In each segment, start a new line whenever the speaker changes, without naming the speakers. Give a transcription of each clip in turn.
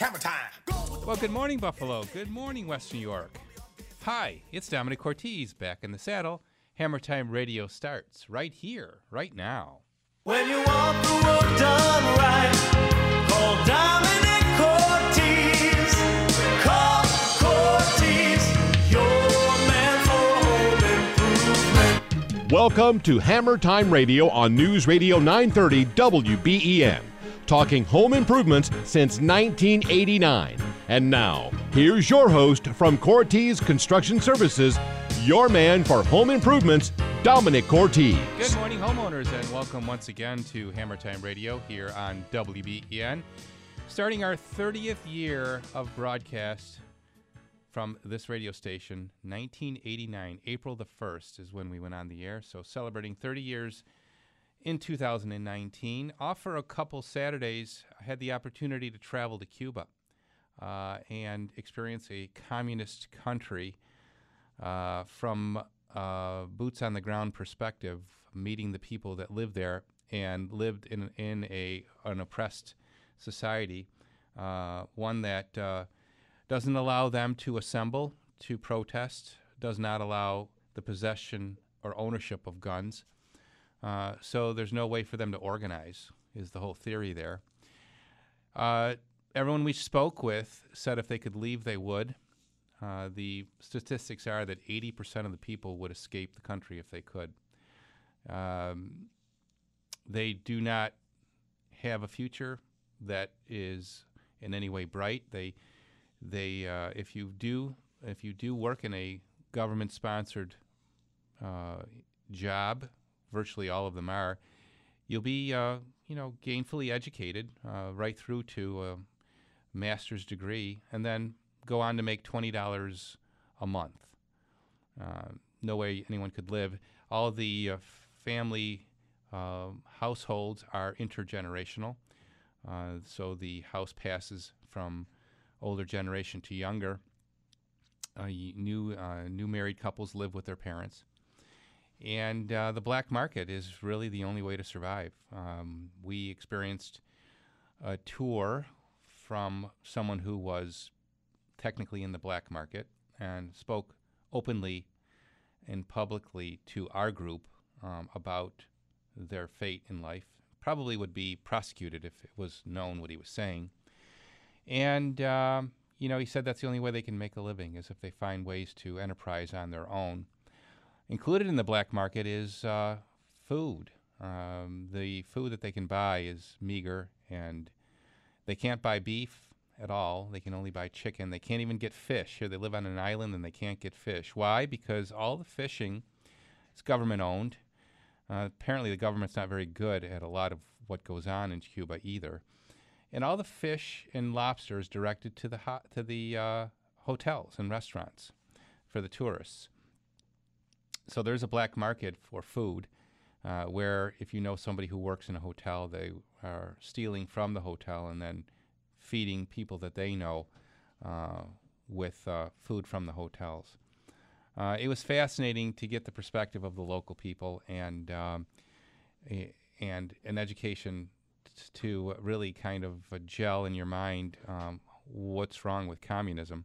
Hammer time.
Well, good morning, Buffalo. Good morning, West New York. Hi, it's Domenic Cortese back in the saddle. Hammer Time Radio starts right here, right now.
When you want the work done right, call Domenic Cortese. Call Cortese, your man for home improvement.
Welcome to Hammer Time Radio on News Radio 930 WBEN, talking home improvements since 1989. And now, here's your host from Cortese Construction Services, your man for home improvements, Domenic Cortese.
Good morning, homeowners, and welcome once again to Hammer Time Radio here on WBEN. Starting our 30th year of broadcast from this radio station, 1989, April the 1st is when we went on the air. So celebrating 30 years in 2019. Off for a couple Saturdays, I had the opportunity to travel to Cuba uh, and experience a communist country uh, from uh, boots on the ground perspective, meeting the people that live there and lived in in a an oppressed society, uh, one that uh, doesn't allow them to assemble to protest, does not allow the possession or ownership of guns. Uh, so there's no way for them to organize. Is the whole theory there? Uh, everyone we spoke with said if they could leave, they would. Uh, the statistics are that 80% of the people would escape the country if they could. Um, they do not have a future that is in any way bright. They, they, uh, if you do, if you do work in a government-sponsored uh, job, virtually all of them are, you'll be, uh, you know, gainfully educated uh, right through to a master's degree, and then go on to make twenty dollars a month. Uh, no way anyone could live. All the uh, family uh, households are intergenerational, uh, so the house passes from older generation to younger. New new married couples live with their parents, and uh, the black market is really the only way to survive. Um, we experienced a tour from someone who was technically in the black market and spoke openly and publicly to our group um, about their fate in life. Probably would be prosecuted if it was known what he was saying. And, um, you know, he said that's the only way they can make a living is if they find ways to enterprise on their own. Included in the black market is uh, food. Um, the food that they can buy is meager and they can't buy beef at all. They can only buy chicken. They can't even get fish. Here they live on an island and they can't get fish. Why? Because all the fishing is government owned. Uh, apparently, the government's not very good at a lot of what goes on in Cuba either. And all the fish and lobster is directed to the ho- to the uh, hotels and restaurants for the tourists. So there's a black market for food, uh, where if you know somebody who works in a hotel, they are stealing from the hotel and then feeding people that they know uh, with uh, food from the hotels. Uh, it was fascinating to get the perspective of the local people and um, and an education to really kind of gel in your mind um, what's wrong with communism.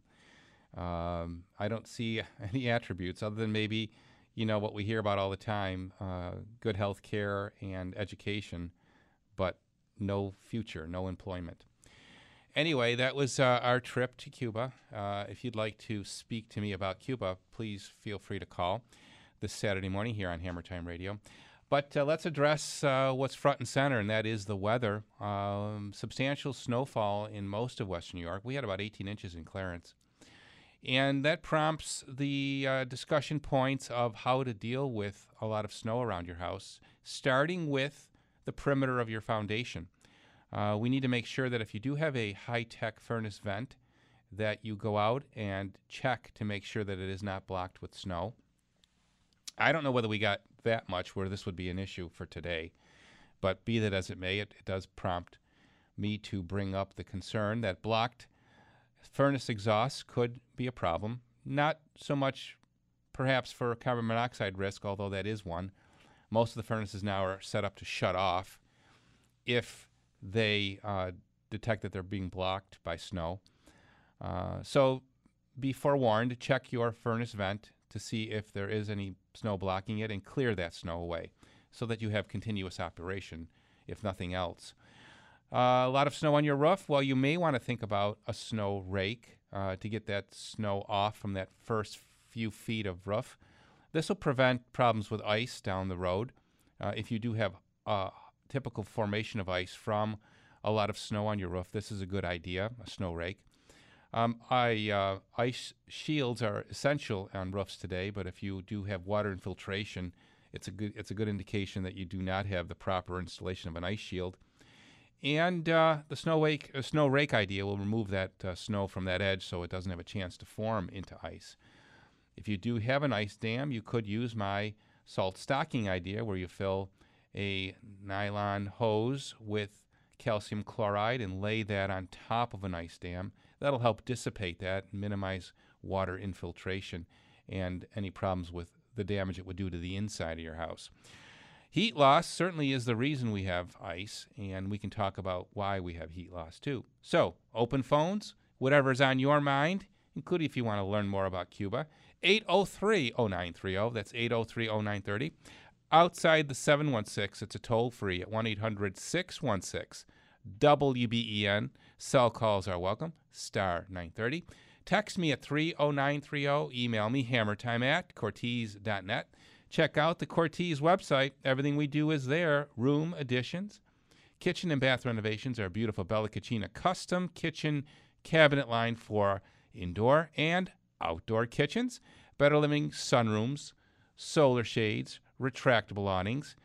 Um, I don't see any attributes other than maybe, you know, what we hear about all the time: uh, good health care and education, but no future, no employment. Anyway, that was uh, our trip to Cuba. Uh, if you'd like to speak to me about Cuba, please feel free to call this Saturday morning here on Hammer Time Radio. But uh, let's address uh, what's front and center, and that is the weather. Um, substantial snowfall in most of Western New York. We had about 18 inches in Clarence. And that prompts the uh, discussion points of how to deal with a lot of snow around your house, starting with the perimeter of your foundation. Uh, we need to make sure that if you do have a high-tech furnace vent, that you go out and check to make sure that it is not blocked with snow. I don't know whether we got that much where this would be an issue for today, but be that as it may, it, it does prompt me to bring up the concern that blocked furnace exhausts could be a problem. Not so much perhaps for carbon monoxide risk, although that is one. Most of the furnaces now are set up to shut off if they uh, detect that they're being blocked by snow. Uh, so be forewarned, check your furnace vent to see if there is any snow blocking it and clear that snow away so that you have continuous operation, if nothing else. Uh, a lot of snow on your roof. Well, you may want to think about a snow rake uh, to get that snow off from that first few feet of roof. This will prevent problems with ice down the road. Uh, if you do have a typical formation of ice from a lot of snow on your roof, this is a good idea, a snow rake. Um, I, uh, ice shields are essential on roofs today, but if you do have water infiltration, it's a good it's a good indication that you do not have the proper installation of an ice shield. And uh, the snow rake, uh, snow rake idea will remove that uh, snow from that edge so it doesn't have a chance to form into ice. If you do have an ice dam, you could use my salt stocking idea where you fill a nylon hose with calcium chloride and lay that on top of an ice dam. That'll help dissipate that minimize water infiltration and any problems with the damage it would do to the inside of your house. Heat loss certainly is the reason we have ice, and we can talk about why we have heat loss too. So, open phones, whatever's on your mind, including if you want to learn more about Cuba. 803 0930, that's 803 0930. Outside the 716, it's a toll free at 1 800 616 WBEN. Cell calls are welcome, star 930. Text me at 30930. Email me hammertime at cortese.net. Check out the Cortese website. Everything we do is there. Room additions, kitchen and bath renovations. Our beautiful Bella Cucina custom kitchen cabinet line for indoor and outdoor kitchens. Better living sunrooms, solar shades, retractable awnings,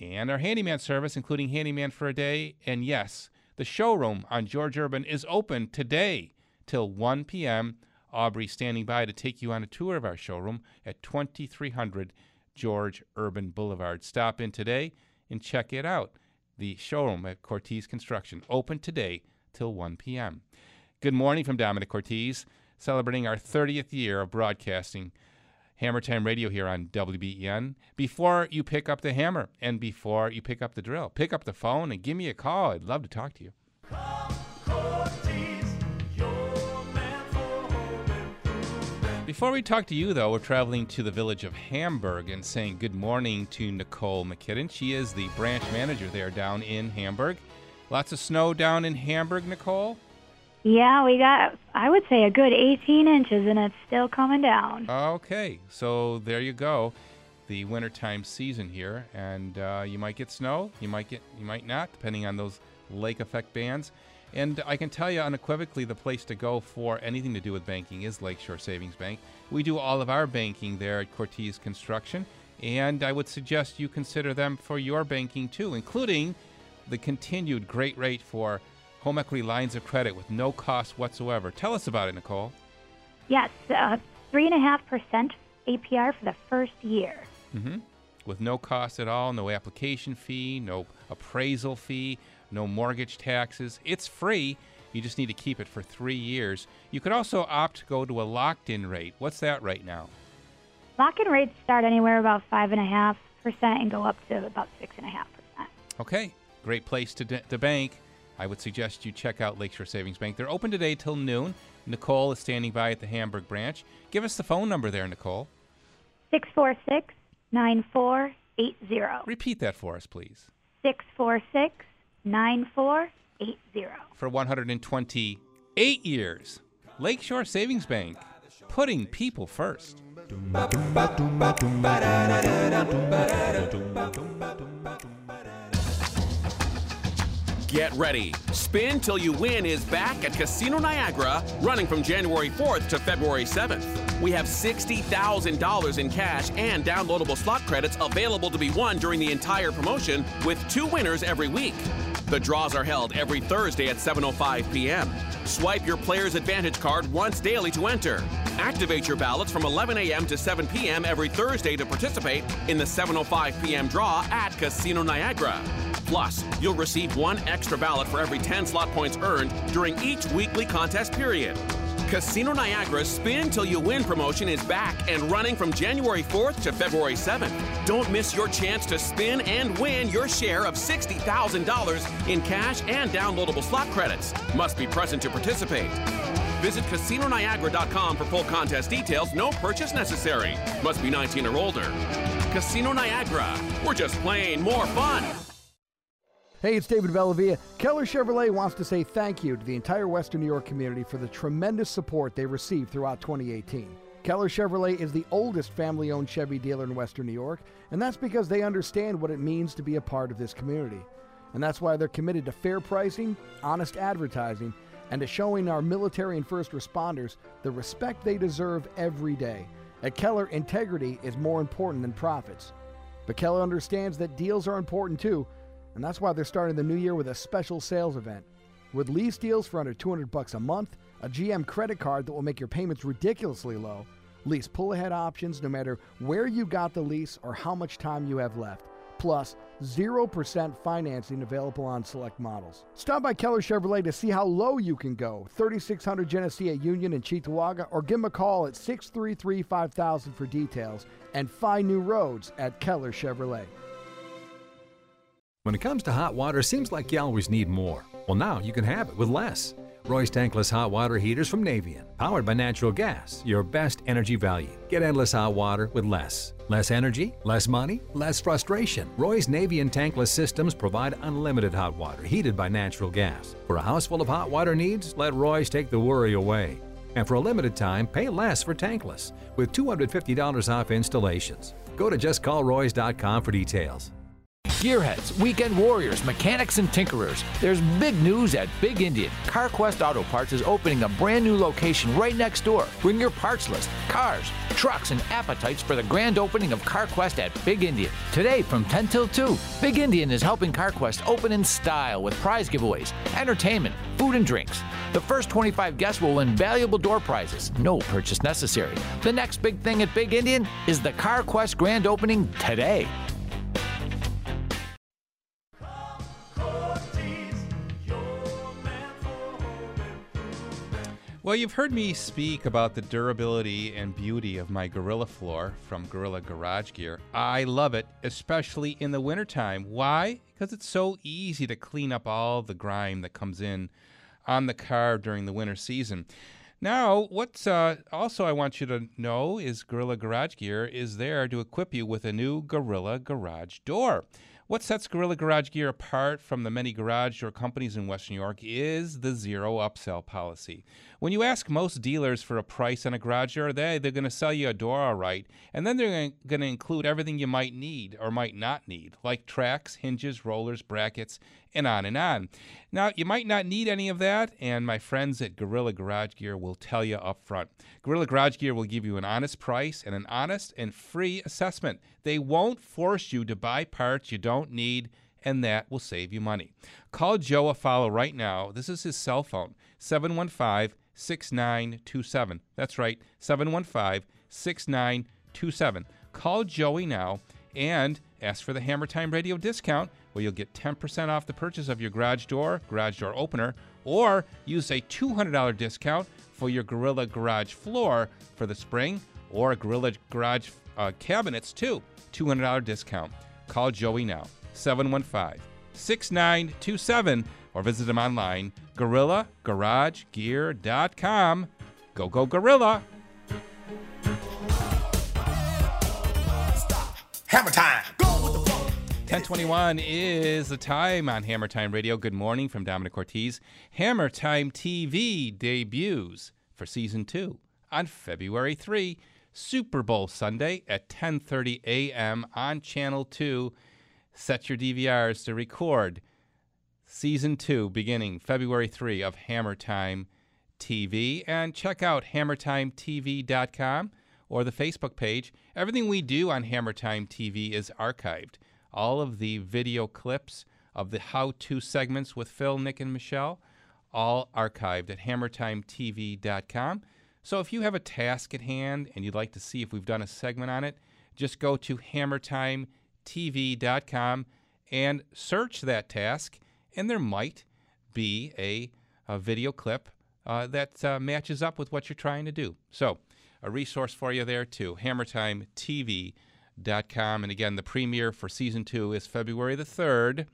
and our handyman service, including handyman for a day. And yes, the showroom on George Urban is open today till 1 p.m. Aubrey standing by to take you on a tour of our showroom at 2300 George Urban Boulevard. Stop in today and check it out. The showroom at Cortese Construction, open today till 1 p.m. Good morning from Domenic Cortese, celebrating our 30th year of broadcasting Hammer Time Radio here on WBEN. Before you pick up the hammer and before you pick up the drill, pick up the phone and give me a call. I'd love to talk to you. Before we talk to you, though, we're traveling to the village of Hamburg and saying good morning to Nicole McKinnon. She is the branch manager there down in Hamburg. Lots of snow down in Hamburg, Nicole.
Yeah, we got, I would say, a good 18 inches, and it's still coming down.
Okay, so there you go. The wintertime season here, and uh, you might get snow, you might get, you might not, depending on those lake effect bands. And I can tell you unequivocally, the place to go for anything to do with banking is Lakeshore Savings Bank. We do all of our banking there at Cortese Construction, and I would suggest you consider them for your banking too, including the continued great rate for home equity lines of credit with no cost whatsoever. Tell us about it, Nicole.
Yes, uh, 3.5% APR for the first year.
with no cost at all, no application fee, no appraisal fee, no mortgage taxes. It's free. You just need to keep it for three years. You could also opt to go to a locked in rate. What's that right now?
Lock-in rates start anywhere about 5.5% and go up to about 6.5%.
Okay, great place to, to bank. I would suggest you check out Lakeshore Savings Bank. They're open today till noon. Nicole is standing by at the Hamburg branch. Give us the phone number there, Nicole.
646 9480.
Repeat that for us, please.
646 9480.
For 128 years, Lakeshore Savings Bank, putting people first.
Get ready. Spin Till You Win is back at Casino Niagara, running from January 4th to February 7th. We have $60,000 in cash and downloadable slot credits available to be won during the entire promotion, with two winners every week. The draws are held every Thursday at 7:05 p.m. Swipe your Players Advantage card once daily to enter. Activate your ballots from 11 a.m. to 7 p.m. every Thursday to participate in the 7:05 p.m. draw at Casino Niagara. Plus, you'll receive one extra ballot for every 10 slot points earned during each weekly contest period. Casino Niagara's Spin Till You Win promotion is back and running from January 4th to February 7th. Don't miss your chance to spin and win your share of $60,000 in cash and downloadable slot credits. Must be present to participate. Visit CasinoNiagara.com for full contest details. No purchase necessary. Must be 19 or older. Casino Niagara. We're just playing more fun.
Hey, it's David Bellavia. Keller Chevrolet wants to say thank you to the entire Western New York community for the tremendous support they received throughout 2018. Keller Chevrolet is the oldest family owned Chevy dealer in Western New York, and that's because they understand what it means to be a part of this community. And that's why they're committed to fair pricing, honest advertising, and to showing our military and first responders the respect they deserve every day. At Keller, integrity is more important than profits. But Keller understands that deals are important too, and that's why they're starting the new year with a special sales event. With lease deals for under 200 bucks a month, a GM credit card that will make your payments ridiculously low, lease pull ahead options no matter where you got the lease or how much time you have left, plus 0% financing available on select models. Stop by Keller Chevrolet to see how low you can go. 3600 Genesee at Union and Cheektowaga, or give them a call at 633 5000 for details and find new roads at Keller Chevrolet.
When it comes to hot water, it seems like you always need more. Well, now you can have it with less. Roy's tankless hot water heaters from Navien, powered by natural gas, your best energy value. Get endless hot water with less. Less energy, less money, less frustration. Roy's Navien tankless systems provide unlimited hot water heated by natural gas. For a house full of hot water needs, let Roy's take the worry away. And for a limited time, pay less for tankless with $250 off installations. Go to justcallroys.com for details.
Gearheads, weekend warriors, mechanics, and tinkerers. There's big news at Big Indian. CarQuest Auto Parts is opening a brand new location right next door. Bring your parts list, cars, trucks, and appetites for the grand opening of CarQuest at Big Indian. Today from 10 till 2, Big Indian is helping CarQuest open in style with prize giveaways, entertainment, food, and drinks. The first 25 guests will win valuable door prizes, no purchase necessary. The next big thing at Big Indian is the CarQuest grand opening today.
Well, you've heard me speak about the durability and beauty of my Gorilla floor from Gorilla Garage Gear. I love it, especially in the wintertime. Why? Because it's so easy to clean up all the grime that comes in on the car during the winter season. Now, what's uh, also I want you to know is Gorilla Garage Gear is there to equip you with a new Gorilla Garage door. What sets Gorilla Garage Gear apart from the many garage door companies in Western New York is the zero upsell policy. When you ask most dealers for a price on a garage door, they, they're going to sell you a door all right, and then they're going to include everything you might need or might not need, like tracks, hinges, rollers, brackets, and on and on. Now, you might not need any of that, and my friends at Gorilla Garage Gear will tell you up front. Gorilla Garage Gear will give you an honest price and an honest and free assessment. They won't force you to buy parts you don't need, and that will save you money. Call Joe Afalo right now. This is his cell phone, 715 6927. That's right, 715 6927. Call Joey now and ask for the Hammer Time Radio discount where you'll get 10% off the purchase of your garage door, garage door opener, or use a $200 discount for your Gorilla Garage floor for the spring or Gorilla Garage uh, cabinets too. $200 discount. Call Joey now, 715 6927, or visit them online, GorillaGarageGear.com. Go, go, Gorilla!
Hammer time.
1021 is the time on Hammer Time Radio. Good morning from Domenic Cortese. Hammer Time TV debuts for season two on February 3, Super Bowl Sunday at 10:30 a.m. on Channel 2. Set your DVRs to record season two beginning February 3 of Hammer Time TV and check out hammertimetv.com or the Facebook page. Everything we do on Hammer Time TV is archived. All of the video clips of the how to segments with Phil, Nick, and Michelle, all archived at hammertimetv.com. So if you have a task at hand and you'd like to see if we've done a segment on it, just go to hammertimetv.com and search that task, and there might be a, a video clip uh, that uh, matches up with what you're trying to do. So, a resource for you there too, hammertimetv.com. And again, the premiere for season two is February the 3rd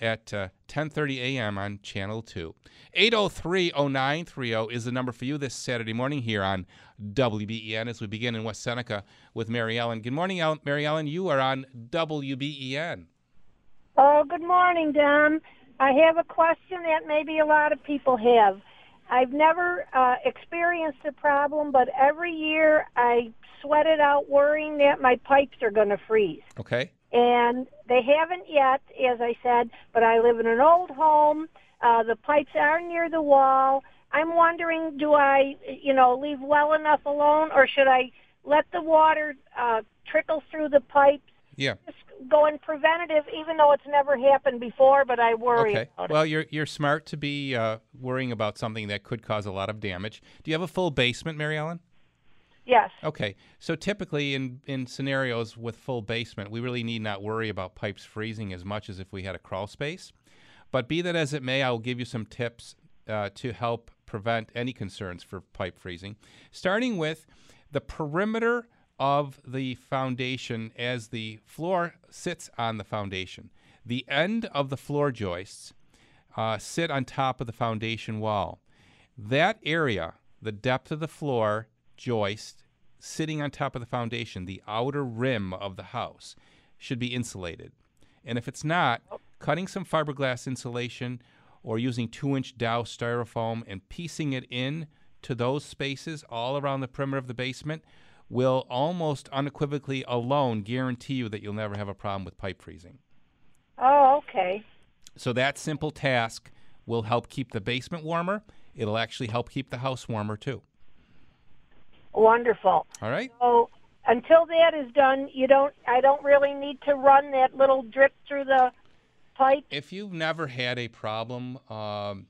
at uh, 10:30 a.m. on Channel 2. 803-0930 is the number for you this Saturday morning here on WBEN as we begin in West Seneca with Mary Ellen. Good morning, Mary Ellen. You are on WBEN.
Oh, good morning, Don. I have a question that maybe a lot of people have. I've never uh, experienced a problem, but every year I sweat it out worrying that my pipes are going to freeze.
Okay.
And they haven't yet, as I said, but I live in an old home. Uh, the pipes are near the wall. I'm wondering, do I, you know, leave well enough alone, or should I let the water uh, trickle through the pipes?
Yeah.
Going preventative, even though it's never happened before, but I worry
Okay.
about
Well, you're you're smart to be uh, worrying about something that could cause a lot of damage. Do you have a full basement, Mary Ellen?
Yes.
Okay. So typically in, in scenarios with full basement, we really need not worry about pipes freezing as much as if we had a crawl space. But be that as it may, I will give you some tips uh, to help prevent any concerns for pipe freezing. Starting with the perimeter of the foundation as the floor sits on the foundation. The end of the floor joists uh, sit on top of the foundation wall. That area, the depth of the floor joist sitting on top of the foundation, the outer rim of the house, should be insulated. And if it's not, cutting some fiberglass insulation or using two inch Dow styrofoam and piecing it in to those spaces all around the perimeter of the basement will almost unequivocally alone guarantee you that you'll never have a problem with pipe freezing.
Oh, okay.
So that simple task will help keep the basement warmer. It'll actually help keep the house warmer too.
Wonderful.
All right?
So until that is done, you don't. I don't really need to run that little drip through the pipe.
If you've never had a problem, um,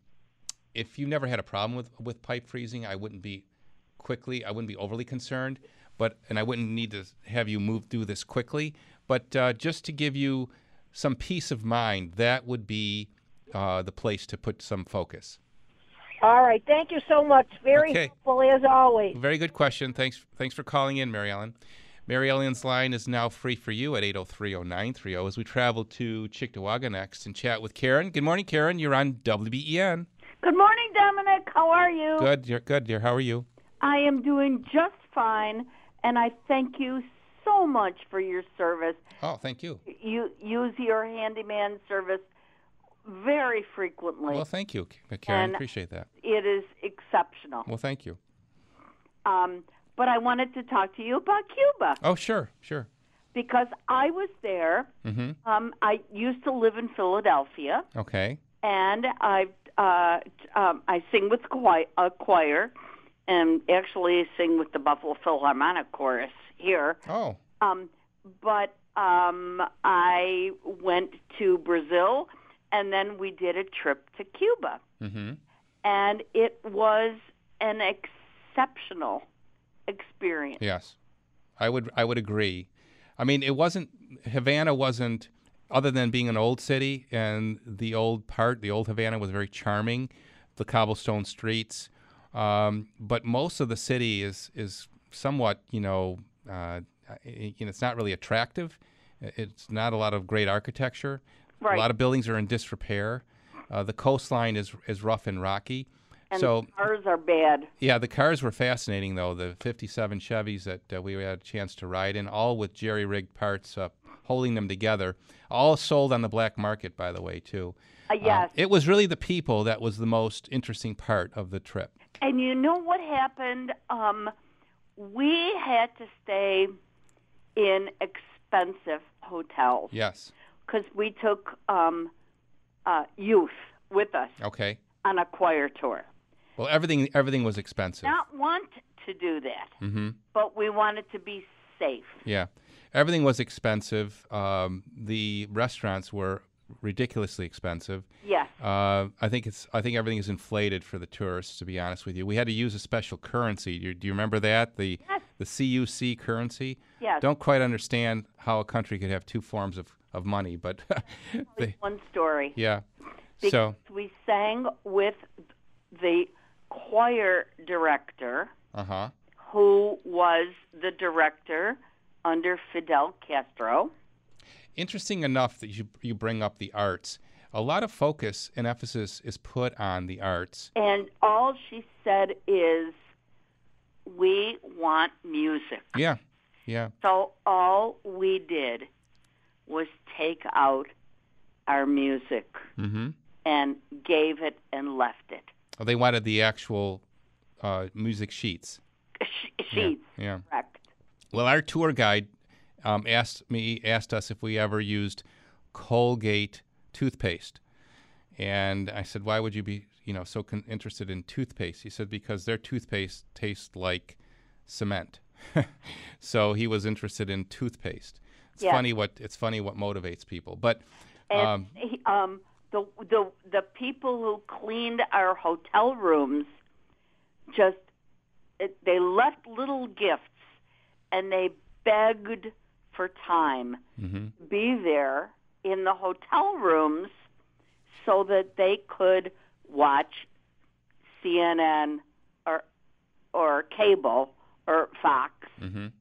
if you've never had a problem with, with pipe freezing, I wouldn't be quickly, I wouldn't be overly concerned. But and I wouldn't need to have you move through this quickly. But uh, just to give you some peace of mind, that would be uh, the place to put some focus.
All right. Thank you so much. Very
Okay.
helpful as always.
Very good question. Thanks, thanks for calling in, Mary Ellen. Mary Ellen's line is now free for you at 8030930 as we travel to Cheektowaga next and chat with Karen. Good morning, Karen. You're on WBEN.
Good morning, Domenic. How are you?
Good, you're good, dear. How are you?
I am doing just fine, and I thank you so much for your service.
Oh, thank you.
You use your handyman service very frequently.
Well, thank you, Karen.
And-
Appreciate that.
It is exceptional.
Well, thank you.
Um, but I wanted to talk to you about Cuba
Oh, sure, sure.
because I was there.
Mm-hmm.
Um, I used to live in Philadelphia.
Okay.
and I uh, um, I sing with a choir, and actually sing with the Buffalo Philharmonic Chorus here.
Oh.
Um, but um, I went to Brazil, and then we did a trip to Cuba,
Mm-hmm.
and it was an exceptional experience.
Yes, I would. I would agree. I mean, it wasn't Havana. wasn't other than being an old city and the old part. The old Havana was very charming, the cobblestone streets. Um, but most of the city is is somewhat, you know, uh, you know, it's not really attractive. It's not a lot of great architecture.
Right.
A lot of buildings are in disrepair. Uh, the coastline is is rough and rocky.
And
so
the cars are bad.
yeah, the cars were fascinating though. The '57 Chevys that uh, we had a chance to ride in, all with jerry-rigged parts, uh, holding them together, all sold on the black market, by the way, too.
Uh, yes.
it was really the people that was the most interesting part of the trip.
And you know what happened? Um, we had to stay in expensive hotels
Yes.
because we took um, uh, youth with us
Okay.
on a choir tour.
Well, everything everything was expensive.
Not want to do that,
Mm-hmm.
but we wanted to be safe.
Yeah, everything was expensive. Um, the restaurants were ridiculously expensive.
Yes.
Uh, I think it's. I think everything is inflated for the tourists. To be honest with you, we had to use a special currency. Do you, do you remember that? The
Yes.
the CUC currency.
Yes.
Don't quite understand how a country could have two forms of, of money, but they,
One story.
yeah.
Because
So
we sang with the choir director,
uh huh.
who was the director under Fidel Castro.
Interesting enough that you you bring up the arts. A lot of focus and emphasis is put on the arts.
And all she said is, We want music.
Yeah, yeah.
So all we did was take out our music
Mm-hmm.
and gave it and left it.
They wanted the actual uh, music sheets.
Sh- sheets,
Yeah.
correct.
Well, our tour guide um, asked me asked us if we ever used Colgate toothpaste, and I said, "Why would you be, you know, so con- interested in toothpaste?" He said, "Because their toothpaste tastes like cement." so he was interested in toothpaste. It's
Yeah.
funny what it's funny what motivates people, but um,
he, um, the the the people who cleaned our hotel rooms just it, they left little gifts and they begged for time
mhm.
be there in the hotel rooms so that they could watch CNN or or cable or Fox
Mhm.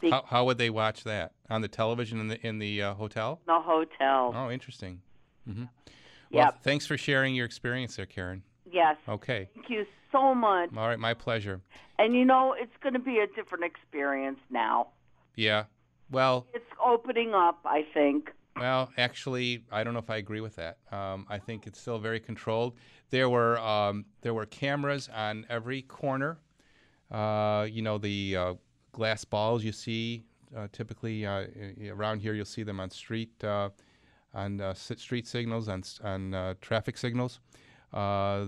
Be-
how, how would they watch that on the television in the in the uh, hotel?
the hotel.
Oh, interesting. hmm Well,
Yep.
thanks for sharing your experience there, Karen.
Yes.
Okay.
Thank you so much.
All right, my pleasure.
And you know, it's going to be a different experience now.
Yeah. Well,
It's opening up, I think.
well, actually, I don't know if I agree with that. Um, I think it's still very controlled. There were um, there were cameras on every corner. Uh, you know the uh, glass balls you see uh, typically uh, around here. You'll see them on street uh, on uh, street signals on on uh, traffic signals, uh,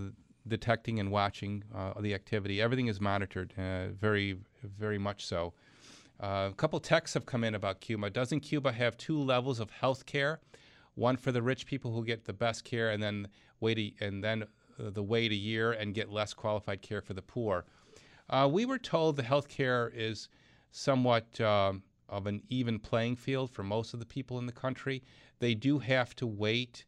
detecting and watching uh, the activity. Everything is monitored, uh, very very much so. Uh, a couple texts have come in about Cuba. Doesn't Cuba have two levels of health care? One for the rich people who get the best care, and then wait a, and then uh, the wait a year and get less qualified care for the poor. Uh, we were told the health care is somewhat um, of an even playing field for most of the people in the country. They do have to wait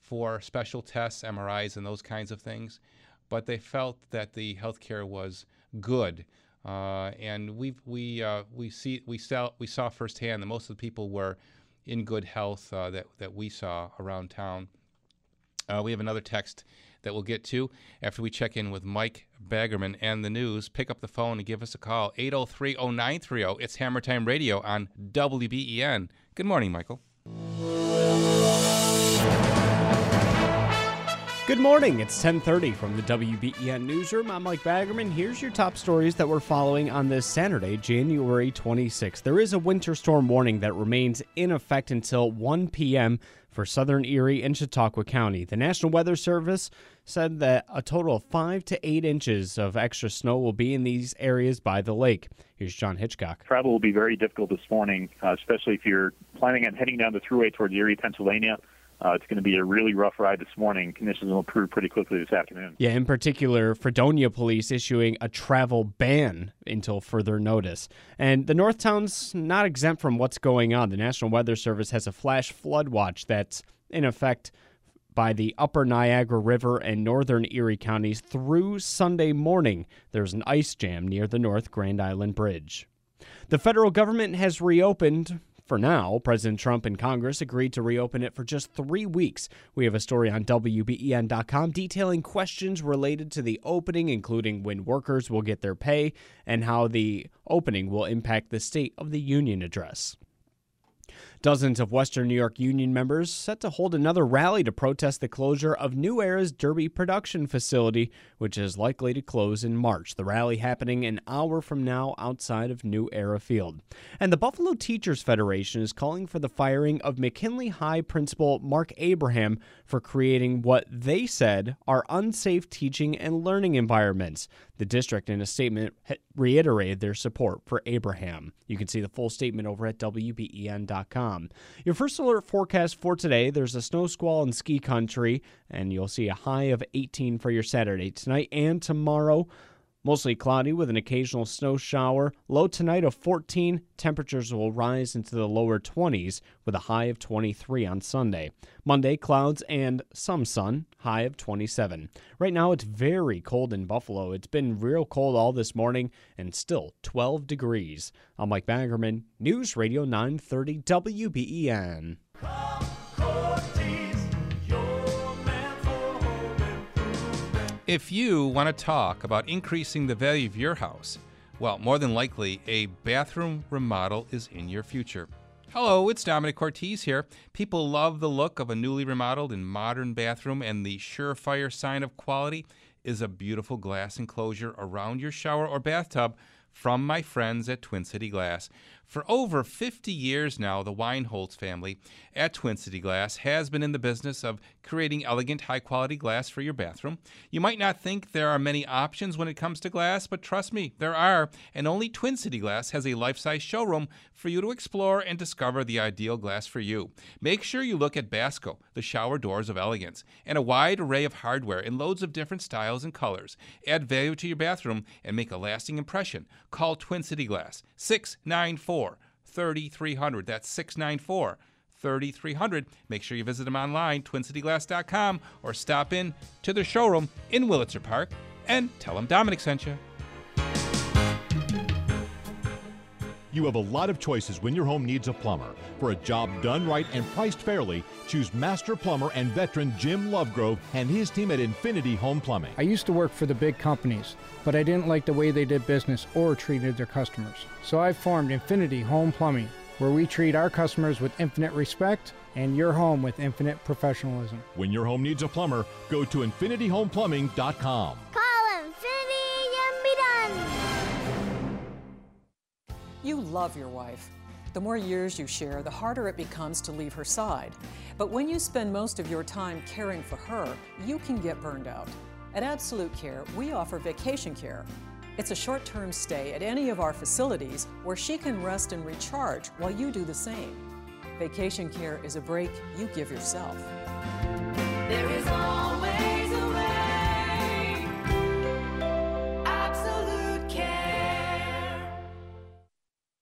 for special tests, MRIs, and those kinds of things, but they felt that the health care was good. Uh, and we we uh, we see we saw we saw firsthand that most of the people were in good health uh, that that we saw around town. Uh, we have another text that we'll get to after we check in with Mike Baggerman and the news. Pick up the phone and give us a call 803 0930. It's Hammer Time Radio on WBEN. Good morning, Michael.
Good morning. It's 10:30 from the WBEN newsroom. I'm Mike Baggerman. Here's your top stories that we're following on this Saturday, January 26th. There is a winter storm warning that remains in effect until 1 p.m. for southern Erie and Chautauqua County. The National Weather Service said that a total of 5 to 8 inches of extra snow will be in these areas by the lake. Here's John Hitchcock.
Travel will be very difficult this morning, uh, especially if you're planning on heading down the thruway towards Erie, Pennsylvania. Uh, it's going to be a really rough ride this morning. Conditions will improve pretty quickly this afternoon.
Yeah, in particular, Fredonia police issuing a travel ban until further notice. And the North Town's not exempt from what's going on. The National Weather Service has a flash flood watch that's in effect by the upper Niagara River and northern Erie counties through Sunday morning. There's an ice jam near the North Grand Island Bridge. The federal government has reopened. For now, President Trump and Congress agreed to reopen it for just three weeks. We have a story on WBEN.com detailing questions related to the opening, including when workers will get their pay and how the opening will impact the State of the Union address. Dozens of Western New York Union members set to hold another rally to protest the closure of New Era's Derby production facility, which is likely to close in March. The rally happening an hour from now outside of New Era Field. And the Buffalo Teachers Federation is calling for the firing of McKinley High principal Mark Abraham for creating what they said are unsafe teaching and learning environments. The district, in a statement, reiterated their support for Abraham. You can see the full statement over at WBEN.com. Your first alert forecast for today there's a snow squall in ski country, and you'll see a high of 18 for your Saturday. Tonight and tomorrow, Mostly cloudy with an occasional snow shower. Low tonight of 14. Temperatures will rise into the lower 20s with a high of 23 on Sunday. Monday, clouds and some sun, high of 27. Right now, it's very cold in Buffalo. It's been real cold all this morning and still 12 degrees. I'm Mike Baggerman, News Radio 930 WBEN.
If you want to talk about increasing the value of your house, well, more than likely, a bathroom remodel is in your future. Hello, it's Domenic Cortese here. People love the look of a newly remodeled and modern bathroom, and the surefire sign of quality is a beautiful glass enclosure around your shower or bathtub from my friends at Twin City Glass. For over 50 years now, the Weinholz family at Twin City Glass has been in the business of creating elegant, high quality glass for your bathroom. You might not think there are many options when it comes to glass, but trust me, there are, and only Twin City Glass has a life size showroom for you to explore and discover the ideal glass for you. Make sure you look at Basco, the shower doors of elegance, and a wide array of hardware in loads of different styles and colors. Add value to your bathroom and make a lasting impression. Call Twin City Glass 694 3300. That's 694 3300. Make sure you visit them online, twincityglass.com, or stop in to their showroom in Wurlitzer Park and tell them Domenic sent you.
You have a lot of choices when your home needs a plumber. For a job done right and priced fairly, choose master plumber and veteran Jim Lovegrove and his team at Infinity Home Plumbing.
I used to work for the big companies, but I didn't like the way they did business or treated their customers. So I formed Infinity Home Plumbing, where we treat our customers with infinite respect and your home with infinite professionalism.
When your home needs a plumber, go to infinityhomeplumbing.com.
love your wife. The more years you share, the harder it becomes to leave her side. But when you spend most of your time caring for her, you can get burned out. At Absolute Care, we offer vacation care. It's a short term stay at any of our facilities where she can rest and recharge while you do the same. Vacation care is a break you give yourself.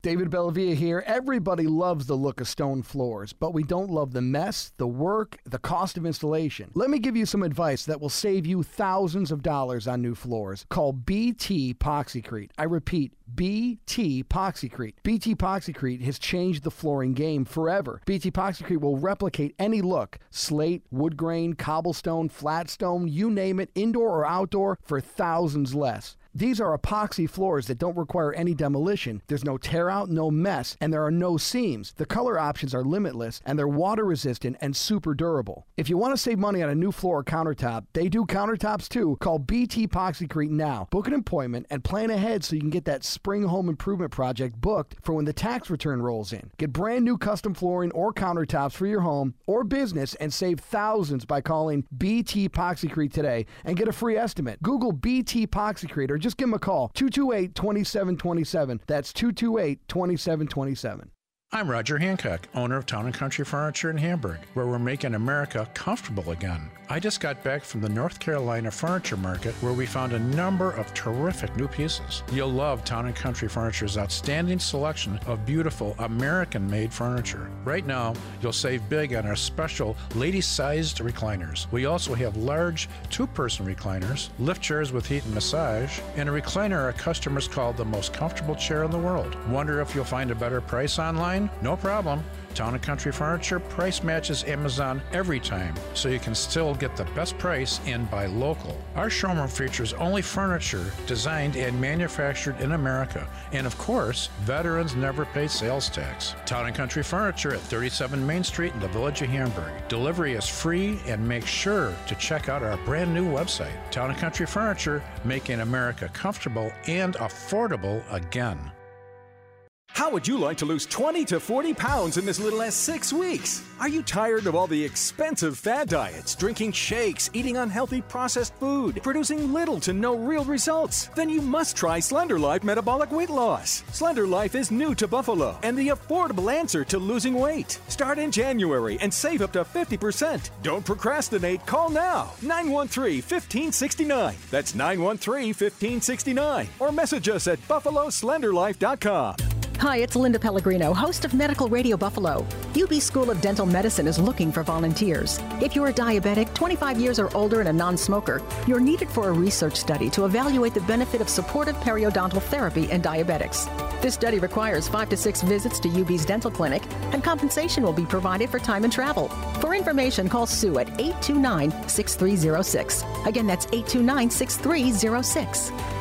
David Bellavia here. Everybody loves the look of stone floors, but we don't love the mess, the work, the cost of installation. Let me give you some advice that will save you thousands of dollars on new floors. Call BT Poxycrete. I repeat, BT Poxycrete. BT Poxycrete has changed the flooring game forever. BT Poxycrete will replicate any look slate, wood grain, cobblestone, flat stone, you name it, indoor or outdoor, for thousands less. These are epoxy floors that don't require any demolition. There's no tear out, no mess, and there are no seams. The color options are limitless and they're water resistant and super durable. If you want to save money on a new floor or countertop, they do countertops too. Call BT Poxycrete now. Book an appointment and plan ahead so you can get that spring home improvement project booked for when the tax return rolls in. Get brand new custom flooring or countertops for your home or business and save thousands by calling BT Poxycrete today and get a free estimate. Google BT Poxycrete or just give them a call 228 2727. That's 228 2727.
I'm Roger Hancock, owner of Town and Country Furniture in Hamburg, where we're making America comfortable again. I just got back from the North Carolina Furniture Market where we found a number of terrific new pieces. You'll love Town and Country Furniture's outstanding selection of beautiful American made furniture. Right now, you'll save big on our special lady sized recliners. We also have large two person recliners, lift chairs with heat and massage, and a recliner our customers call the most comfortable chair in the world. Wonder if you'll find a better price online? No problem. Town and Country Furniture price matches Amazon every time, so you can still get the best price and buy local. Our showroom features only furniture designed and manufactured in America, and of course, veterans never pay sales tax. Town and Country Furniture at 37 Main Street in the Village of Hamburg. Delivery is free, and make sure to check out our brand new website. Town and Country Furniture, making America comfortable and affordable again.
How would you like to lose 20 to 40 pounds in as little as six weeks? Are you tired of all the expensive fad diets, drinking shakes, eating unhealthy processed food, producing little to no real results? Then you must try Slender Life Metabolic Weight Loss. Slender Life is new to Buffalo and the affordable answer to losing weight. Start in January and save up to 50%. Don't procrastinate. Call now 913 1569. That's 913 1569. Or message us at buffaloslenderlife.com.
Hi, it's Linda Pellegrino, host of Medical Radio Buffalo. UB School of Dental Medicine is looking for volunteers. If you're a diabetic, 25 years or older, and a non smoker, you're needed for a research study to evaluate the benefit of supportive periodontal therapy in diabetics. This study requires five to six visits to UB's dental clinic, and compensation will be provided for time and travel. For information, call Sue at 829 6306. Again, that's 829 6306.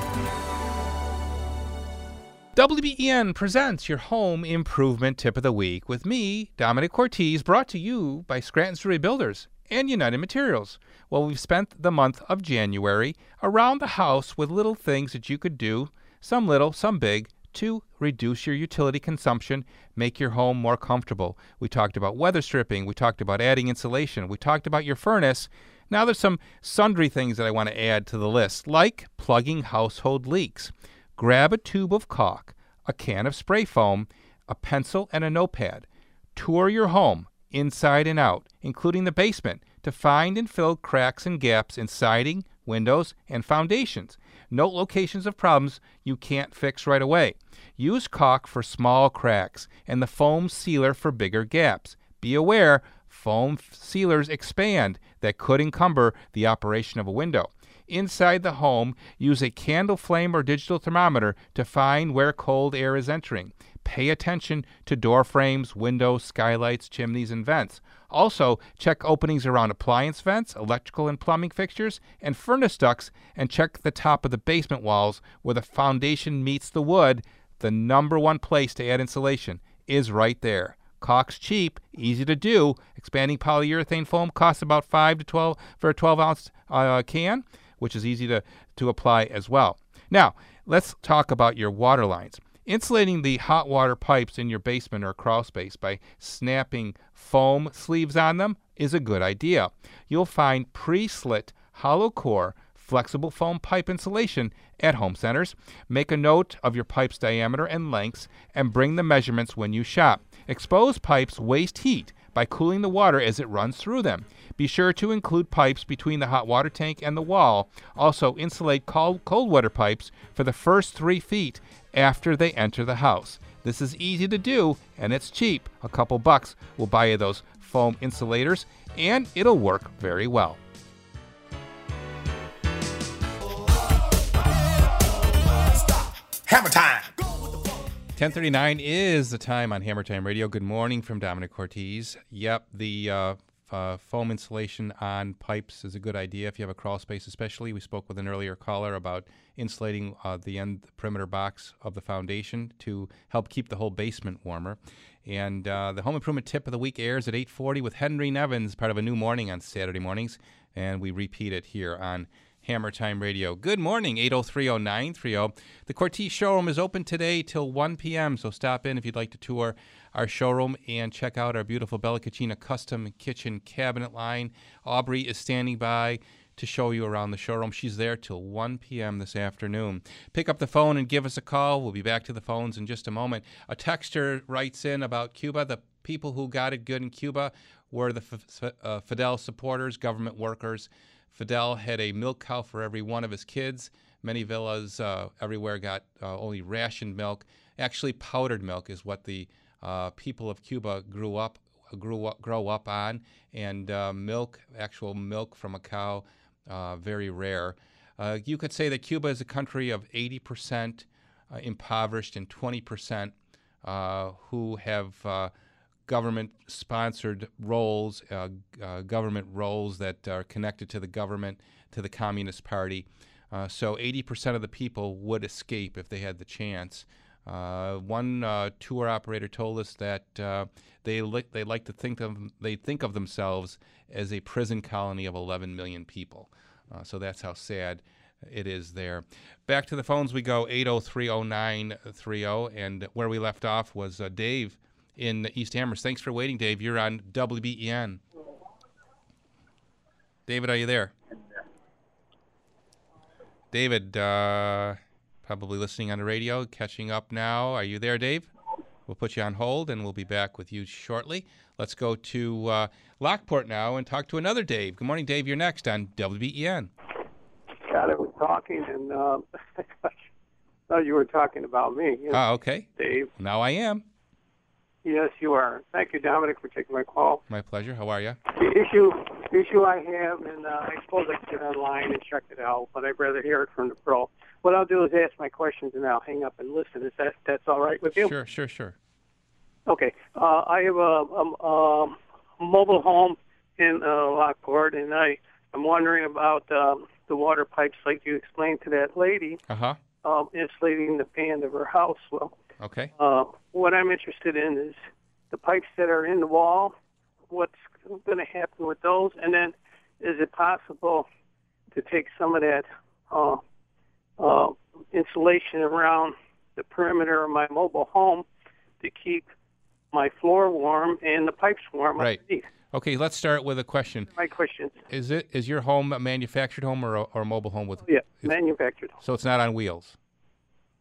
WBEN presents your home improvement tip of the week with me, Domenic Cortese, brought to you by Scranton Surrey Builders and United Materials. Well, we've spent the month of January around the house with little things that you could do, some little, some big, to reduce your utility consumption, make your home more comfortable. We talked about weather stripping, we talked about adding insulation, we talked about your furnace. Now there's some sundry things that I want to add to the list, like plugging household leaks. Grab a tube of caulk, a can of spray foam, a pencil, and a notepad. Tour your home, inside and out, including the basement, to find and fill cracks and gaps in siding, windows, and foundations. Note locations of problems you can't fix right away. Use caulk for small cracks and the foam sealer for bigger gaps. Be aware, foam sealers expand that could encumber the operation of a window. Inside the home, use a candle flame or digital thermometer to find where cold air is entering. Pay attention to door frames, windows, skylights, chimneys, and vents. Also, check openings around appliance vents, electrical and plumbing fixtures, and furnace ducts, and check the top of the basement walls where the foundation meets the wood. The number one place to add insulation is right there. Caulk's cheap, easy to do. Expanding polyurethane foam costs about 5 to 12 for a 12 ounce uh, can which is easy to, to apply as well. Now, let's talk about your water lines. Insulating the hot water pipes in your basement or crawl space by snapping foam sleeves on them is a good idea. You'll find pre slit, hollow core, flexible foam pipe insulation at home centers. Make a note of your pipe's diameter and lengths and bring the measurements when you shop. Exposed pipes waste heat by cooling the water as it runs through them. Be sure to include pipes between the hot water tank and the wall. Also, insulate cold, cold water pipes for the first three feet after they enter the house. This is easy to do and it's cheap. A couple bucks will buy you those foam insulators and it'll work very well.
Hammer time.
1039 is the time on Hammer Time Radio. Good morning from Domenic Cortese. Yep, the uh, uh, foam insulation on pipes is a good idea if you have a crawl space, especially. We spoke with an earlier caller about insulating uh, the end perimeter box of the foundation to help keep the whole basement warmer. And uh, the home improvement tip of the week airs at 8:40 with Henry Nevins, part of a new morning on Saturday mornings, and we repeat it here on Hammer Time Radio. Good morning, 8030930. The Cortese showroom is open today till 1 p.m., so stop in if you'd like to tour our showroom and check out our beautiful Bella custom kitchen cabinet line. Aubrey is standing by to show you around the showroom. She's there till 1 p.m. this afternoon. Pick up the phone and give us a call. We'll be back to the phones in just a moment. A texter writes in about Cuba. The people who got it good in Cuba were the F- uh, Fidel supporters, government workers. Fidel had a milk cow for every one of his kids. Many villas uh, everywhere got uh, only rationed milk. Actually, powdered milk is what the uh, people of Cuba grew up grew up, grow up on, and uh, milk, actual milk from a cow, uh, very rare. Uh, you could say that Cuba is a country of 80% impoverished and 20% who have government sponsored roles, uh, uh, government roles that are connected to the government, to the Communist Party. Uh, so 80% of the people would escape if they had the chance. Uh, one uh, tour operator told us that uh, they li- they like to think of they think of themselves as a prison colony of 11 million people. so that's how sad it is there. Back to the phones we go 8030930 and where we left off was Dave in East Amherst. Thanks for waiting, Dave. You're on WBEN. David, are you there? David, uh, probably listening on the radio, catching up now. Are you there, Dave? We'll put you on hold and we'll be back with you shortly. Let's go to uh, Lockport now and talk to another Dave. Good morning, Dave. You're next on WBEN.
God, I was talking and um, thought you were talking about me.
Ah, okay.
Dave.
Now I am.
Yes, you are. Thank you, Domenic, for taking my call.
My pleasure. How are you?
The issue issue I have, and uh, I suppose I could get online and check it out, but I'd rather hear it from the pro. What I'll do is ask my questions, and I'll hang up and listen. Is that that's all right with you?
Sure, sure, sure.
Okay. Uh, I have a, a, a mobile home in uh, Lockport, and I I'm wondering about um, the water pipes, like you explained to that lady,
Uh huh.
um, insulating the band of her house. Well,
Okay.
uh, what I'm interested in is the pipes that are in the wall. What's going to happen with those? And then, is it possible to take some of that uh, uh, insulation around the perimeter of my mobile home to keep my floor warm and the pipes warm
Right.
underneath?
Okay, let's start with a question.
My questions.
Is it is your home a manufactured home or a, or a mobile home with?
Yeah, manufactured.
So it's not on wheels.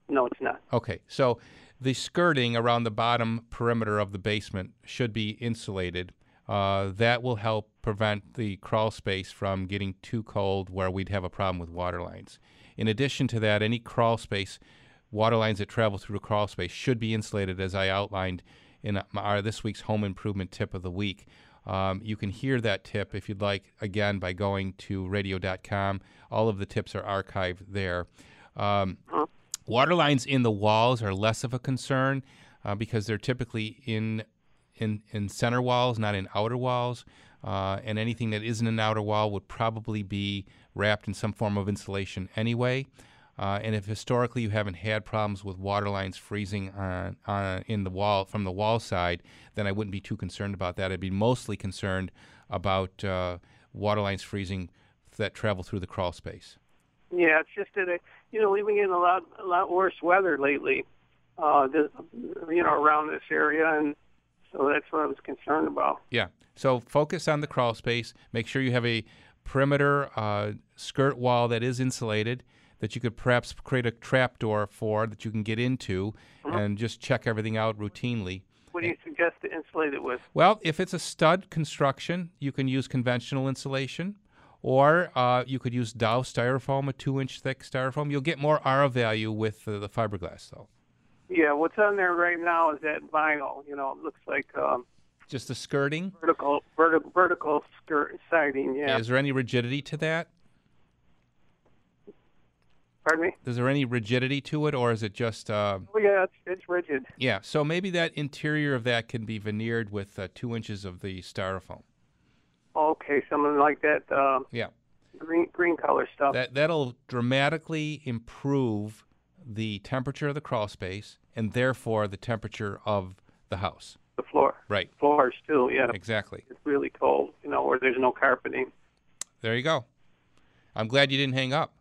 No, it's not.
Okay, so the skirting around the bottom perimeter of the basement should be insulated. Uh, that will help prevent the crawl space from getting too cold where we'd have a problem with water lines. In addition to that, any crawl space, water lines that travel through the crawl space should be insulated as I outlined in our this week's home improvement tip of the week. Um, you can hear that tip if you'd like, again, by going to radio.com. All of the tips are archived there. Um, water lines in the walls are less of a concern uh, because they're typically in, in, in center walls, not in outer walls. Uh, and anything that isn't an outer wall would probably be wrapped in some form of insulation anyway. Uh, and if historically you haven't had problems with water lines freezing on, on in the wall from the wall side, then I wouldn't be too concerned about that. I'd be mostly concerned about uh, water lines freezing that travel through the crawl space.
Yeah, it's just that you know we've been getting a lot a lot worse weather lately, uh, this, you know, around this area, and so that's what I was concerned about.
Yeah. So focus on the crawl space. Make sure you have a perimeter uh, skirt wall that is insulated that you could perhaps create a trap door for that you can get into and just check everything out routinely.
What do you suggest to insulate it with?
Well, if it's a stud construction, you can use conventional insulation, or uh, you could use Dow styrofoam, a two-inch thick styrofoam. You'll get more R value with uh, the fiberglass, though.
Yeah, what's on there right now is that vinyl. You know, it looks like um,
Just the skirting.
vertical vertical vertical skirt siding. Yeah.
Is there any rigidity to that?
Pardon me.
Is there any rigidity to it, or is it just? Uh,
Oh yeah, it's it's rigid.
yeah. So maybe that interior of that can be veneered with uh, two inches of the styrofoam.
Okay, something like that. Uh,
Yeah.
green green color stuff.
That that'll dramatically improve the temperature of the crawl space and therefore the temperature of the house.
the floor.
Right.
Floors too. Yeah.
Exactly.
It's really cold. You know, where there's no carpeting.
There you go. I'm glad you didn't hang up.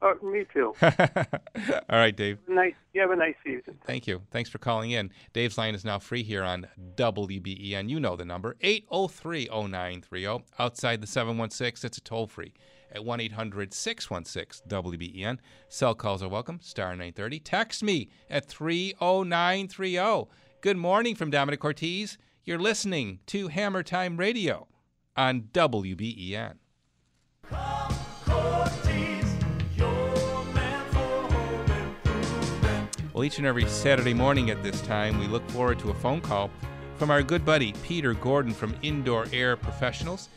Oh, me too.
All right, Dave.
nice. You have a nice season.
Thank you. Thanks for calling in. Dave's line is now free here on WBEN. You know the number 803 0930. Outside the 716, it's a toll free at 1 800 616 WBEN. Cell calls are welcome, star 930. Text me at 30930. Good morning from Domenic Cortese. You're listening to Hammer Time Radio on WBEN. Well, each and every Saturday morning at this time, we look forward to a phone call from our good buddy Peter Gordon from Indoor Air Professionals.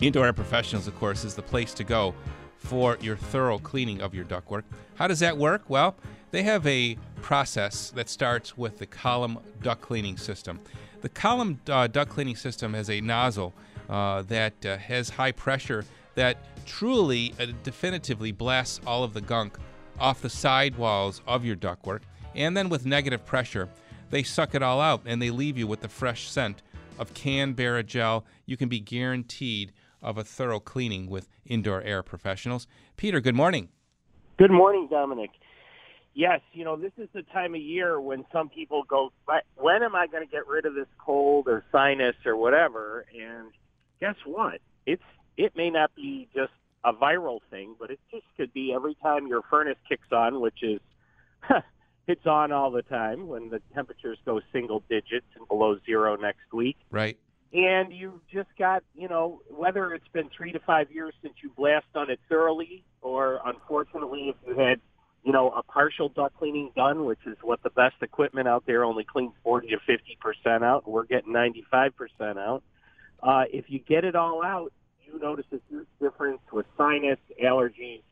Indoor Air Professionals, of course, is the place to go for your thorough cleaning of your ductwork. How does that work? Well, they have a process that starts with the column duct cleaning system. The column uh, duct cleaning system has a nozzle uh, that uh, has high pressure that truly, uh, definitively blasts all of the gunk off the side walls of your ductwork. And then with negative pressure, they suck it all out and they leave you with the fresh scent of Canberra gel. You can be guaranteed of a thorough cleaning with indoor air professionals. Peter, good morning.
Good morning, Domenic. Yes, you know, this is the time of year when some people go, "But when am I going to get rid of this cold or sinus or whatever? And guess what? It's it may not be just a viral thing, but it just could be every time your furnace kicks on, which is it's on all the time when the temperatures go single digits and below zero next week.
Right.
And you've just got, you know, whether it's been three to five years since you blast on it thoroughly, or unfortunately, if you had, you know, a partial duct cleaning done, which is what the best equipment out there only cleans 40 to 50 percent out, and we're getting 95 percent out. Uh, if you get it all out, you notice a huge difference with sinus, allergies,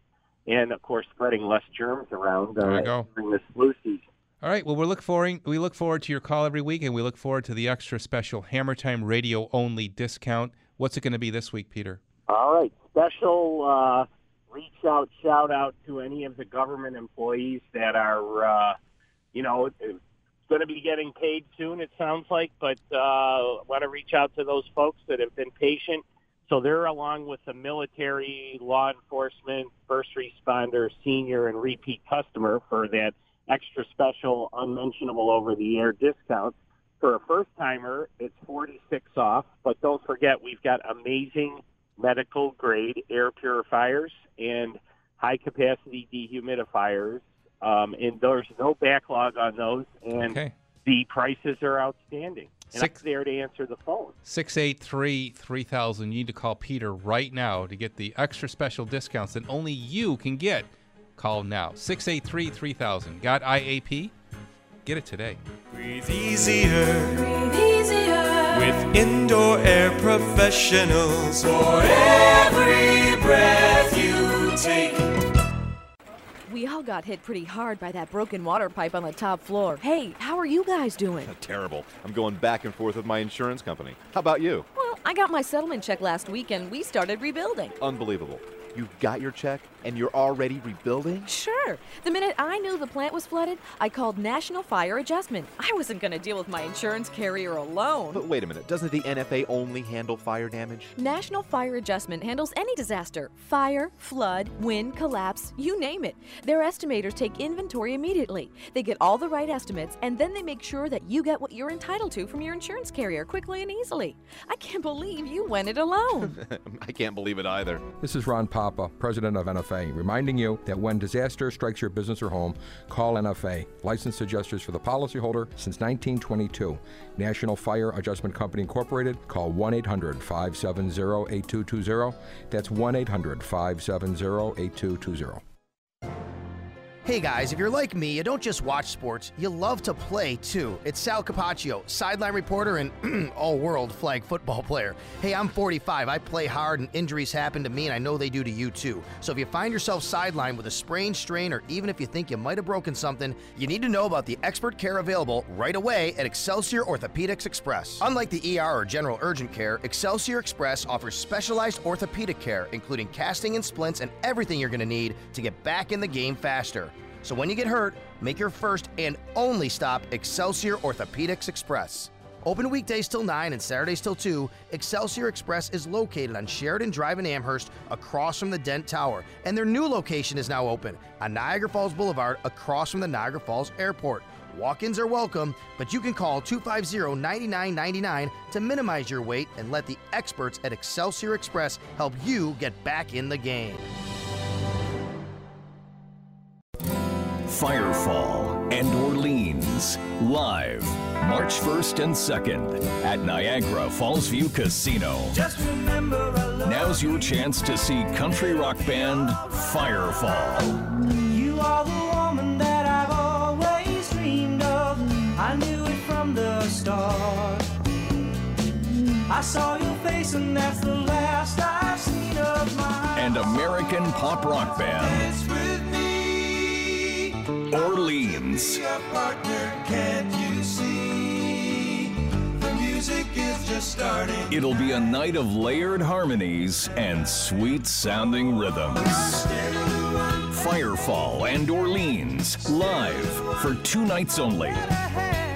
and of course, spreading less germs around uh, during this flu season.
All right. Well, we look forward we look forward to your call every week, and we look forward to the extra special Hammer Time Radio only discount. What's it going to be this week, Peter?
All right. Special uh, reach out, shout out to any of the government employees that are, uh, you know, going to be getting paid soon, it sounds like, but uh, want to reach out to those folks that have been patient. So they're along with the military, law enforcement, first responder, senior, and repeat customer for that extra special unmentionable over the air discount. For a first timer, it's 46 off, but don't forget we've got amazing medical grade air purifiers and high capacity dehumidifiers. Um, and there's no backlog on those, and
Okay.
the prices are outstanding. And
Six-
I'm there to answer the phone.
683 3000. You need to call Peter right now to get the extra special discounts that only you can get. Call now. 683 3000. Got IAP? Get it today.
Breathe easier. Breathe easier. With indoor air professionals. For every breath you take.
We all got hit pretty hard by that broken water pipe on the top floor. Hey, how are you guys doing?
Terrible. I'm going back and forth with my insurance company. How about you?
Well, I got my settlement check last week and we started rebuilding.
Unbelievable. You got your check and you're already rebuilding?
Sure. The minute I knew the plant was flooded, I called National Fire Adjustment. I wasn't going to deal with my insurance carrier alone.
But wait a minute, doesn't the NFA only handle fire damage?
National Fire Adjustment handles any disaster fire, flood, wind, collapse, you name it. Their estimators take inventory immediately. They get all the right estimates, and then they make sure that you get what you're entitled to from your insurance carrier quickly and easily. I can't believe you went it alone.
I can't believe it either.
This is Ron Papa, president of NFA, reminding you that when disaster strikes your business or home, call NFA, licensed adjusters for the policyholder since 1922. National Fire Adjustment Company Incorporated. Call 1 800 570 8220. That's 1 800 570 8220.
Hey guys, if you're like me, you don't just watch sports, you love to play too. It's Sal Capaccio, sideline reporter and all world flag football player. Hey, I'm 45. I play hard and injuries happen to me, and I know they do to you too. So if you find yourself sidelined with a sprain, strain, or even if you think you might have broken something, you need to know about the expert care available right away at Excelsior Orthopedics Express. Unlike the ER or general urgent care, Excelsior Express offers specialized orthopedic care, including casting and splints and everything you're going to need to get back in the game faster. So when you get hurt, make your first and only stop Excelsior Orthopedics Express. Open weekdays till 9 and Saturdays till 2, Excelsior Express is located on Sheridan Drive in Amherst across from the Dent Tower. And their new location is now open on Niagara Falls Boulevard across from the Niagara Falls Airport. Walk ins are welcome, but you can call 250 9999 to minimize your wait and let the experts at Excelsior Express help you get back in the game.
Firefall and Orleans live March 1st and 2nd at Niagara Fallsview Casino.
Just remember I love
Now's your chance to see country rock band Firefall.
you are the woman that I've always dreamed of. I knew it from the start. I saw your face and that's the last I've seen of my
and American pop rock band
starting.
It'll be a night of layered harmonies and sweet sounding rhythms. Firefall and Orleans live for two nights only.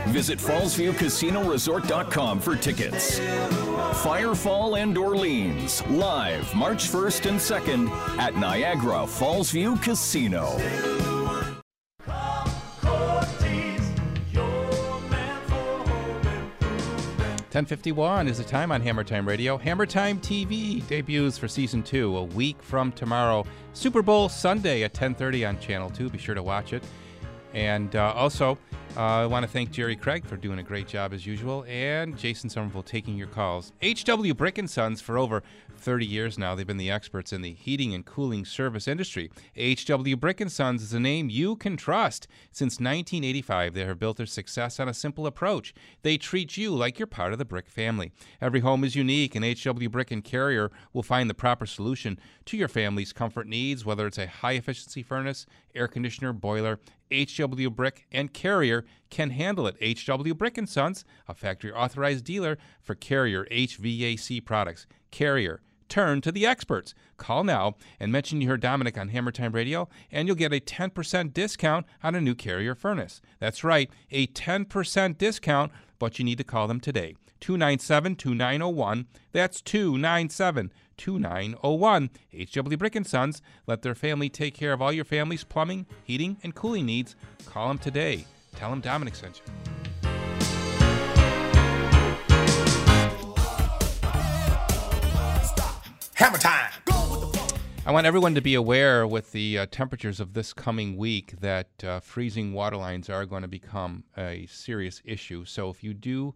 Visit FallsviewCasinoResort.com for tickets. Firefall and Orleans, live March 1st and 2nd at Niagara Fallsview Casino.
1051 is the time on Hammer Time Radio. Hammer Time TV debuts for season two a week from tomorrow. Super Bowl Sunday at 1030 on Channel 2. Be sure to watch it. And uh, also, uh, I want to thank Jerry Craig for doing a great job as usual, and Jason Somerville taking your calls. HW Brick and Sons for over 30 years now. They've been the experts in the heating and cooling service industry. HW Brick Sons is a name you can trust. Since 1985, they have built their success on a simple approach. They treat you like you're part of the brick family. Every home is unique, and HW Brick and Carrier will find the proper solution to your family's comfort needs, whether it's a high efficiency furnace, air conditioner, boiler, HW Brick and Carrier can handle it. HW Brick and Sons, a factory authorized dealer for Carrier HVAC products. Carrier, turn to the experts. Call now and mention you heard Domenic on Hammer Time Radio, and you'll get a 10% discount on a new Carrier furnace. That's right, a 10% discount, but you need to call them today. 297 2901. That's 297 2901. HW Brick and Sons. Let their family take care of all your family's plumbing, heating, and cooling needs. Call them today. Tell them Domenic sent you.
Hammer time.
I want everyone to be aware with the uh, temperatures of this coming week that uh, freezing water lines are going to become a serious issue. So if you do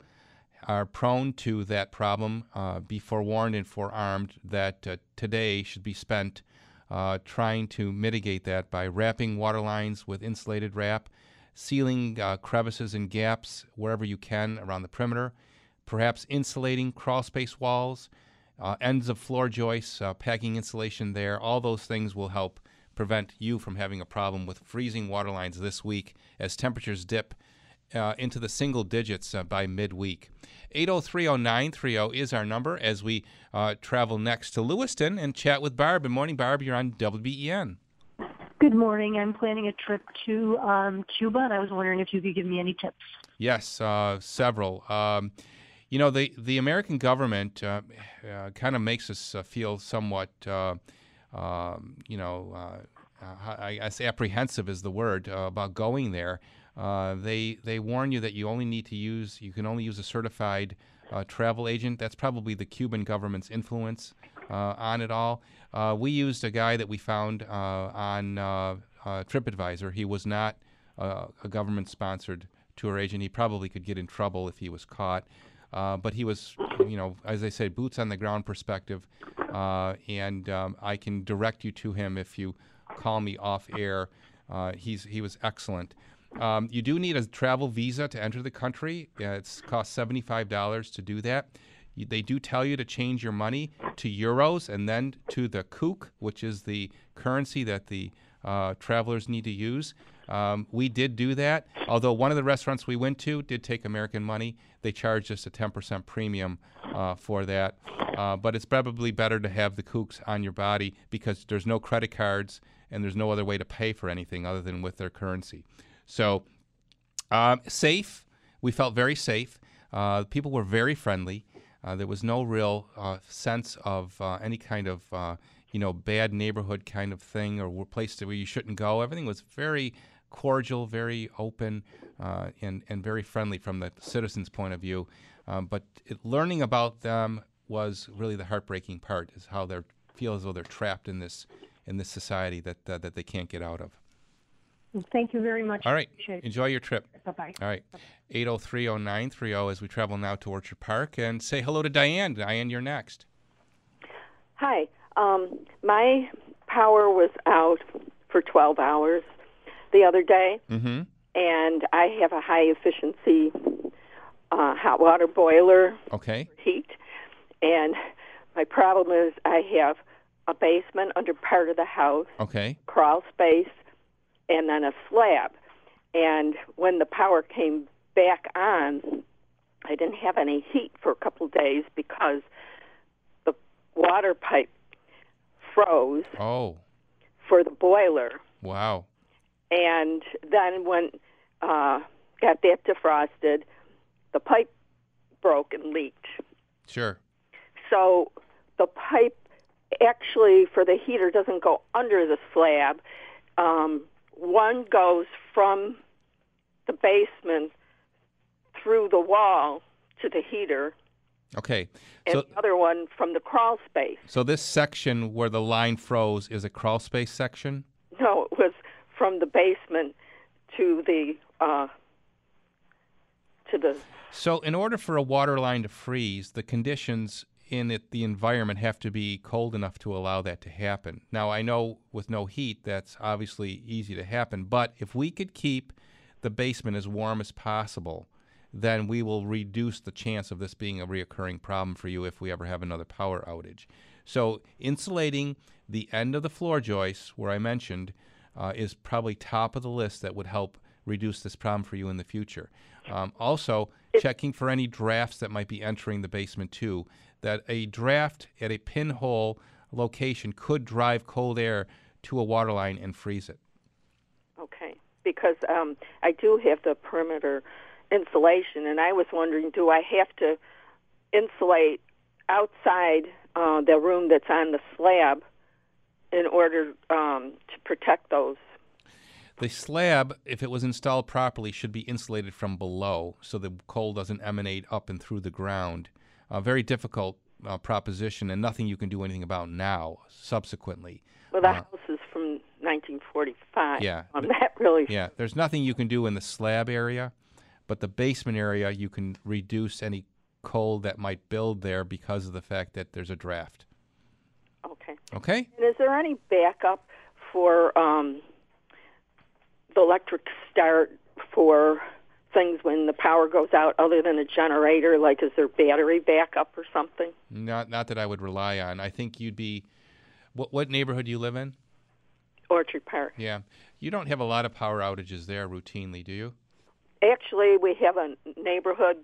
are prone to that problem, uh, be forewarned and forearmed that uh, today should be spent uh, trying to mitigate that by wrapping water lines with insulated wrap, sealing uh, crevices and gaps wherever you can around the perimeter, perhaps insulating crawl space walls, uh, ends of floor joists, uh, packing insulation there. All those things will help prevent you from having a problem with freezing water lines this week as temperatures dip uh, into the single digits uh, by midweek. 8030930 is our number as we uh, travel next to Lewiston and chat with Barb. Good morning, Barb. You're on WBEN.
Good morning. I'm planning a trip to um, Cuba, and I was wondering if you could give me any tips.
Yes, uh, several. Um, you know, the, the American government uh, uh, kind of makes us feel somewhat, um, you know, I guess apprehensive is the word about going there. Uh, they they warn you that you only need to use you can only use a certified uh, travel agent. That's probably the Cuban government's influence uh, on it all. Uh, we used a guy that we found uh, on TripAdvisor. He was not a government-sponsored tour agent. He probably could get in trouble if he was caught. but he was, you know, as I say, boots on the ground perspective, and um, I can direct you to him if you call me off air. he's he was excellent. Um, you do need a travel visa to enter the country. Uh, it's cost seventy-five dollars to do that. You, they do tell you to change your money to euros and then to the CUC, which is the currency that the uh, travelers need to use. Um, we did do that, although one of the restaurants we went to did take American money. They charged us a 10% premium uh, for that. Uh, but it's probably better to have the CUCs on your body because there's no credit cards and there's no other way to pay for anything other than with their currency. So um, safe. We felt very safe. Uh, people were very friendly. Uh, there was no real uh, sense of uh, any kind of uh, you know bad neighborhood kind of thing or place where you shouldn't go. Everything was very cordial, very open, uh, and and very friendly from the citizens' point of view. Um, but it, learning about them was really the heartbreaking part. Is how they feel as though they're trapped in this in this society that that they can't get out of.
Thank you very much.
All right. Enjoy your trip.
Bye bye.
All right. 8030930 as we travel now to Orchard Park and say hello to Diane. Diane, you're next.
Hi. Um, my power was out for 12 hours the other day,
mm-hmm.
and I have a high efficiency uh, hot water boiler.
Okay.
Heat. And my problem is I have a basement under part of the house.
Okay.
Crawl space and then a slab. And when the power came back on, I didn't have any heat for a couple of days because the water pipe froze.
Oh.
For the boiler.
Wow.
And then when uh, got that defrosted, the pipe broke and leaked.
Sure.
so the pipe actually for the heater doesn't go under the slab. Um, one goes from the basement through the wall to the heater,
Okay.
and
So
the other one from the crawl space.
so this section where the line froze is a crawl space section.
No, it was from the basement to the uh, to the
So in order for a water line to freeze, the conditions in it, the environment have to be cold enough to allow that to happen. Now I know with no heat that's obviously easy to happen, but if we could keep the basement as warm as possible, then we will reduce the chance of this being a reoccurring problem for you if we ever have another power outage. So insulating the end of the floor joists, where I mentioned, uh, is probably top of the list that would help reduce this problem for you in the future. Um, also, checking for any drafts that might be entering the basement too. That a draft at a pinhole location could drive cold air to a water line and freeze it.
Okay, because um, I do have the perimeter insulation, and I was wondering, do I have to insulate outside uh, the room that's on the slab in order um, to protect those?
The slab, if it was installed properly, should be insulated from below so the coal doesn't emanate up and through the ground. A very difficult uh, proposition and nothing you can do anything about now, subsequently.
Well, the
Uh,
house is from 1945.
Yeah.
I'm not really
Yeah, there's nothing you can do in the slab area, but the basement area, you can reduce any coal that might build there because of the fact that there's a draft.
Okay.
Okay?
And is there any backup for um, the electric start for things when the power goes out other than a generator? Like, is there battery backup or something?
Not not that I would rely on. I think you'd be what what neighborhood do you live in?
Orchard Park.
Yeah. You don't have a lot of power outages there routinely, do you?
Actually, we have a neighborhood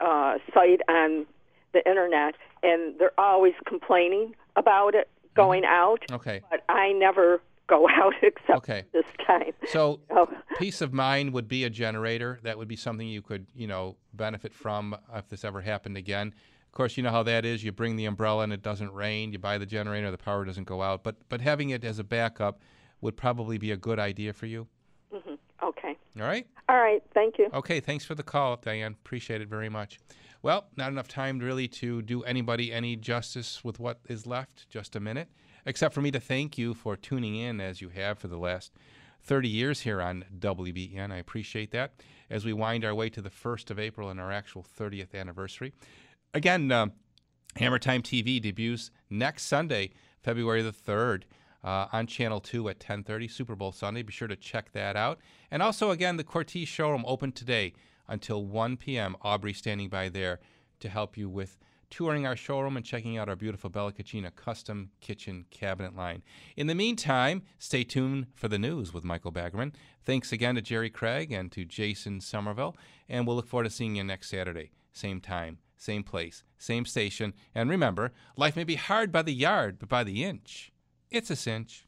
uh, site on the internet, and they're always complaining about it going out.
Okay.
But I never go out except
Okay.
this time.
So
Oh.
peace of mind would be a generator. That would be something you could, you know, benefit from if this ever happened again. Of course, you know how that is. You bring the umbrella and it doesn't rain. You buy the generator, the power doesn't go out. But but having it as a backup would probably be a good idea for you.
hmm Okay.
All right?
All right. Thank you.
Okay, thanks for the call, Diane. Appreciate it very much. Well, not enough time really to do anybody any justice with what is left. Just a minute. Except for me to thank you for tuning in as you have for the last 30 years here on WBN. I appreciate that as we wind our way to the 1st of April and our actual 30th anniversary. Again, um, Hammer Time TV debuts next Sunday, February the 3rd. Uh, on Channel 2 at 10:30 Super Bowl Sunday. Be sure to check that out. And also, again, the Cortese showroom open today until 1 p.m. Aubrey standing by there to help you with touring our showroom and checking out our beautiful Bella Cucina custom kitchen cabinet line. In the meantime, stay tuned for the news with Michael Baggerman. Thanks again to Jerry Craig and to Jason Somerville, and we'll look forward to seeing you next Saturday, same time, same place, same station. And remember, life may be hard by the yard, but by the inch, it's a cinch.